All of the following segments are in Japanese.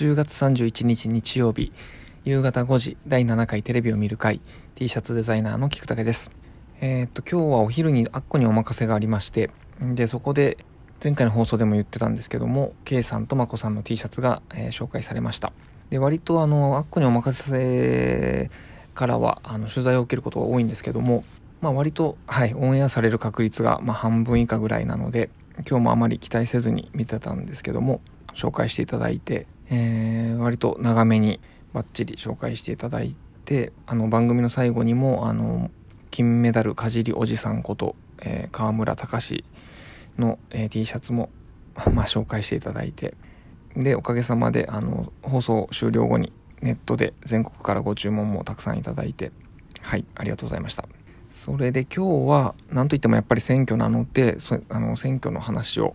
10月31日日曜日夕方5時第7回テレビを見る会 T シャツデザイナーの菊竹です。えー、っと今日はお昼にアッコにお任せがありましてでそこで前回の放送でも言ってたんですけども K さんとまこさんの T シャツが、えー、紹介されました。で割とあのアッコにお任せからはあの取材を受けることが多いんですけどもまあ割とはいオンエアされる確率がまあ半分以下ぐらいなので今日もあまり期待せずに見てたんですけども紹介していただいて、えー、割と長めにバッチリ紹介していただいてあの番組の最後にもあの金メダルかじりおじさんこと、えー、川村隆の、えー、T シャツも、まあ、紹介していただいてでおかげさまであの放送終了後にネットで全国からご注文もたくさんいただいてはいありがとうございました。それで今日は何といってもやっぱり選挙なのであの選挙の話を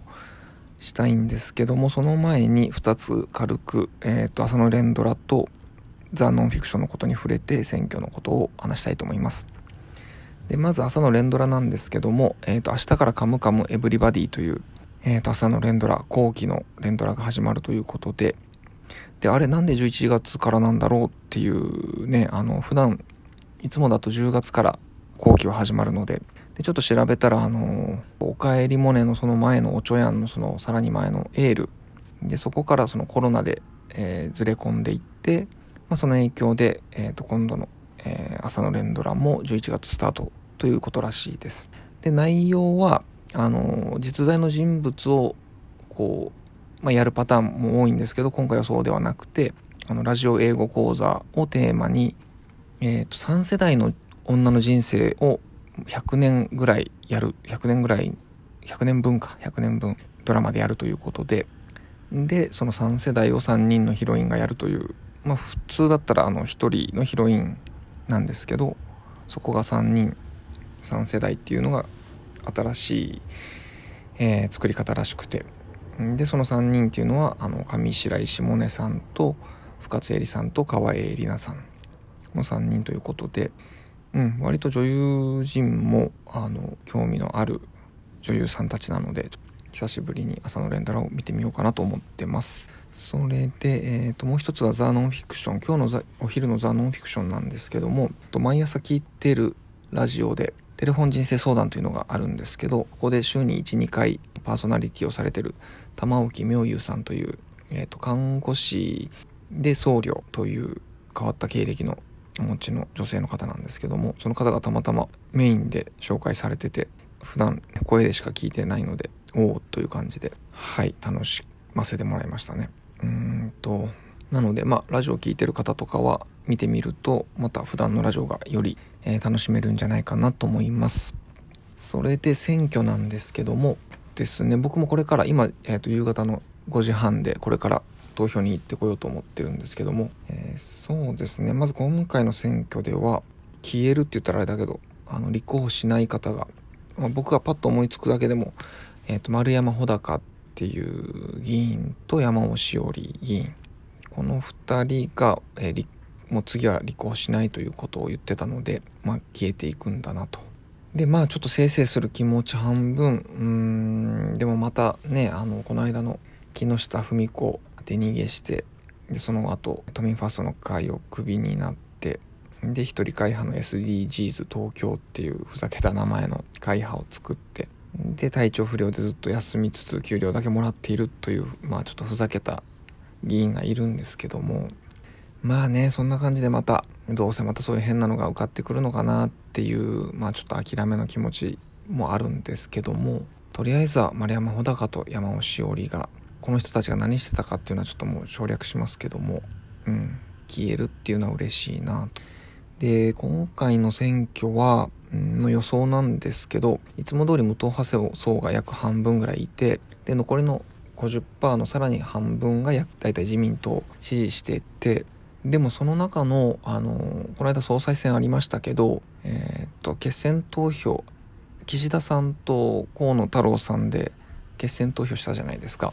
したいんですけどもその前に2つ軽く、えーと、浅野連ドラとザ・ノンフィクションのことに触れて選挙のことを話したいと思います。でまず朝の連ドラなんですけども、えーと、明日からカムカムエブリバディという、えーと、朝の連ドラ後期の連ドラが始まるということでであれなんで11月からなんだろうっていうねあの普段いつもだと10月から後期は始まるのででちょっと調べたらあの「おかえりモネ」のその前の「おちょやん」のそのさらに前の「エール」でそこからそのコロナで、えー、ずれ込んでいって、まあ、その影響で、えー、と今度の、えー、朝の連ドラも11月スタートということらしいです。で内容はあの実在の人物をこう、まあ、やるパターンも多いんですけど今回はそうではなくてあのラジオ英語講座をテーマに、えー、と3世代の女の人生を100年ぐらいやる100年ぐらい100年分か100年分ドラマでやるということででその3世代を3人のヒロインがやるというまあ普通だったらあの1人のヒロインなんですけどそこが3人3世代っていうのが新しい、えー、作り方らしくて。でその3人っていうのはあの上白石萌音さんと深津絵里さんと川栄李奈さんの3人ということでうん、割と女優陣もあの興味のある女優さんたちなので久しぶりに朝の連ドラを見てみようかなと思ってます。それで、えーと、もう一つはザ・ノンフィクション。今日のザお昼のザ・ノンフィクションなんですけどもと毎朝聞いてるラジオでテレフォン人生相談というのがあるんですけどここで週に12回パーソナリティをされてる玉置妙優さんという、えーと看護師で僧侶という変わった経歴のお持ちの女性の方なんですけどもその方がたまたまメインで紹介されてて普段声でしか聞いてないのでおおという感じではい楽しませてもらいましたね。うんとなのでまあラジオ聴いてる方とかは見てみるとまた普段のラジオがより、えー、楽しめるんじゃないかなと思います。それで選挙なんですけどもですね僕もこれから今、えー、と夕方の5時半でこれから投票に行ってこようと思ってるんですけども、えー、そうですね。まず今回の選挙では消えるって言ったらあれだけどあの立候補しない方が、まあ、僕がパッと思いつくだけでも、えーと、丸山穂高っていう議員と山尾志織議員。この2人が、えー、もう次は立候補しないということを言ってたので、まあ、消えていくんだなと。でまあちょっとせいせいする気持ち半分。うんでもまたねあのこの間の木下富美子手逃げしてでその後都民ファーストの会をクビになってで一人会派の SDGs 東京っていうふざけた名前の会派を作ってで体調不良でずっと休みつつ給料だけもらっているというまあちょっとふざけた議員がいるんですけどもまあねそんな感じでまたどうせまたそういう変なのが受かってくるのかなっていうまあちょっと諦めの気持ちもあるんですけどもとりあえずは丸山穂高と山尾志織がこの人たちが何してたかっていうのはちょっともう省略しますけども、うん、消えるっていうのは嬉しいなと。で、今回の選挙は、の予想なんですけど、いつも通り無党派層が約半分ぐらいいて、で、残りの50%のさらに半分が大体自民党を支持してて、でもその中の、あの、この間総裁選ありましたけど、えー、っと、決選投票、岸田さんと河野太郎さんで決選投票したじゃないですか。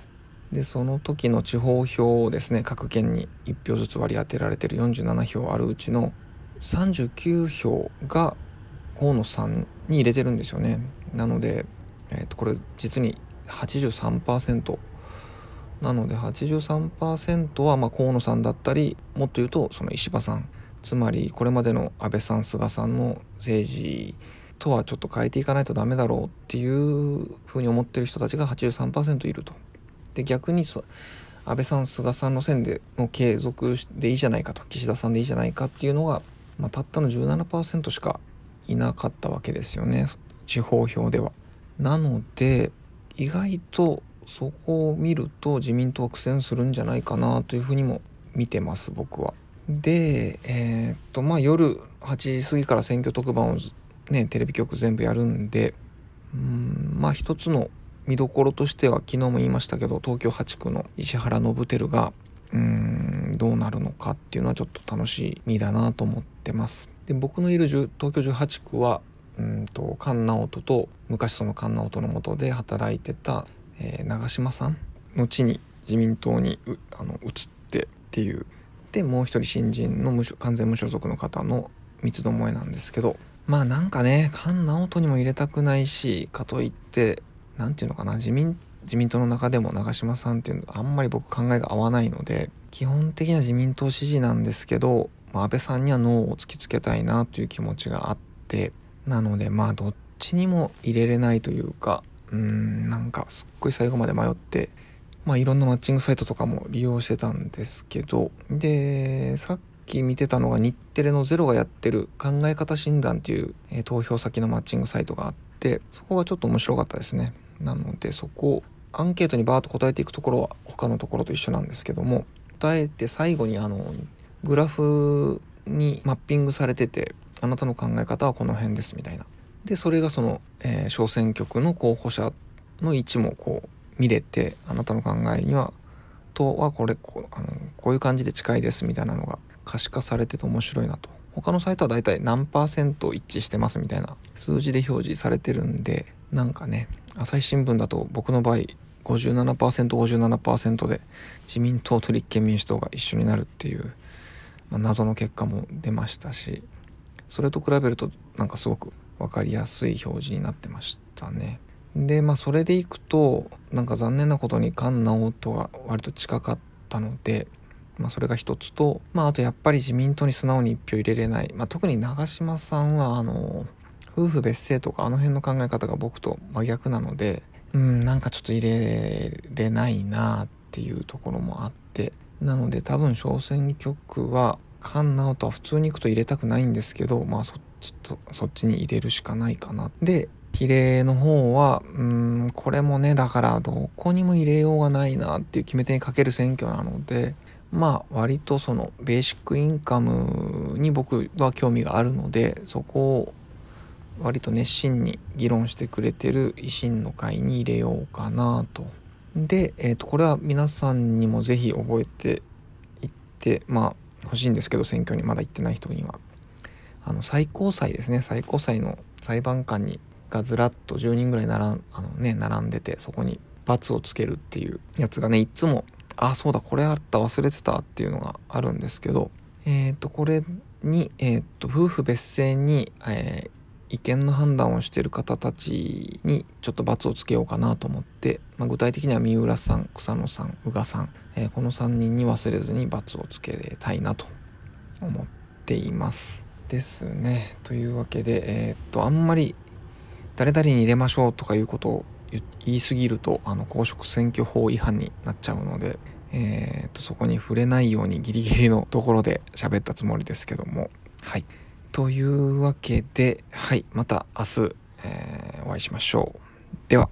でその時の地方票をですね各県に1票ずつ割り当てられてる47票あるうちの39票が河野さんに入れてるんですよね。なので、えー、とこれ実に83%なので83%はま河野さんだったりもっと言うとその石破さん。つまりこれまでの安倍さん菅さんの政治とはちょっと変えていかないとダメだろうっていうふうに思ってる人たちが83%いると。で逆にそ安倍さん菅さんの線での継続でいいじゃないかと岸田さんでいいじゃないかっていうのが、まあ、たったの17%しかいなかったわけですよね地方票では。なので意外とそこを見ると自民党は苦戦するんじゃないかなというふうにも見てます僕は。でえー、っとまあ夜8時過ぎから選挙特番をねテレビ局全部やるんでうんまあ一つの見どころとしては昨日も言いましたけど東京8区の石原伸晃がうんどうなるのかっていうのはちょっと楽しみだなと思ってます。で僕のいる東京18区はうんと菅直人と昔その菅直人のもとで働いてた、えー、長嶋さん後に自民党にあの移ってっていうでもう一人新人の無完全無所属の方の三つどもえなんですけどまあなんかね菅直人にも入れたくないしかといって何て言うのかな自民自民党の中でも長嶋さんっていうのあんまり僕考えが合わないので基本的には自民党支持なんですけど、まあ、安倍さんにはノーを突きつけたいなという気持ちがあってなのでまあどっちにも入れれないというかうーんなんかすっごい最後まで迷ってまあいろんなマッチングサイトとかも利用してたんですけどでさっき見てたのが日テレのゼロがやってる考え方診断っていう、えー、投票先のマッチングサイトがあってそこがちょっと面白かったですね。なのでそこアンケートにバーッと答えていくところは他のところと一緒なんですけども答えて最後にあのグラフにマッピングされててあなたの考え方はこの辺ですみたいな。でそれがその、えー、小選挙区の候補者の位置もこう見れてあなたの考えにはとはこれこあのこういう感じで近いですみたいなのが可視化されてて面白いなと。他のサイトはだいたい何パーセント一致してますみたいな数字で表示されてるんでなんかね朝日新聞だと僕の場合 57%57% で自民党と立憲民主党が一緒になるっていう、まあ、謎の結果も出ましたしそれと比べるとなんかすごく分かりやすい表示になってましたね。でまあそれでいくとなんか残念なことに菅直人が割と近かったので、まあ、それが一つと、まあ、あとやっぱり自民党に素直に一票入れれない、まあ、特に長嶋さんはあの夫婦別姓とかあの辺の考え方が僕と真逆なのでうんなんかちょっと入れれないなっていうところもあって。なので多分小選挙区は菅直人は普通に行くと入れたくないんですけどまあそっちとそっちに入れるしかないかな。で比例の方は、うん、これもね、だからどこにも入れようがないなっていう決め手にかける選挙なので、まあ割とそのベーシックインカムに僕は興味があるので、そこを割と熱心に議論してくれてる維新の会に入れようかなと。で、え、ー、と、これは皆さんにもぜひ覚えていって、まあ欲しいんですけど、選挙にまだ行ってない人には。あの、最高裁ですね、最高裁の裁判官にがずらっと10人ぐらい並ん,、あのね、並んでてそこに×をつけるっていうやつがねいつもあそうだこれあった忘れてたっていうのがあるんですけどえっ、ー、とこれに、えっ、と夫婦別姓に、えー、意見の判断をしている方たちにちょっと罰をつけようかなと思って、まあ、具体的には三浦さん草野さん宇賀さん、えー、この3人に忘れずに罰をつけたいなと思っています。ですね。というわけで、えっとあんまり誰々に入れましょうとかいうことを言い過ぎるとあの公職選挙法違反になっちゃうので、えー、とそこに触れないようにギリギリのところで喋ったつもりですけどもはいというわけではいまた明日、えー、お会いしましょう。では。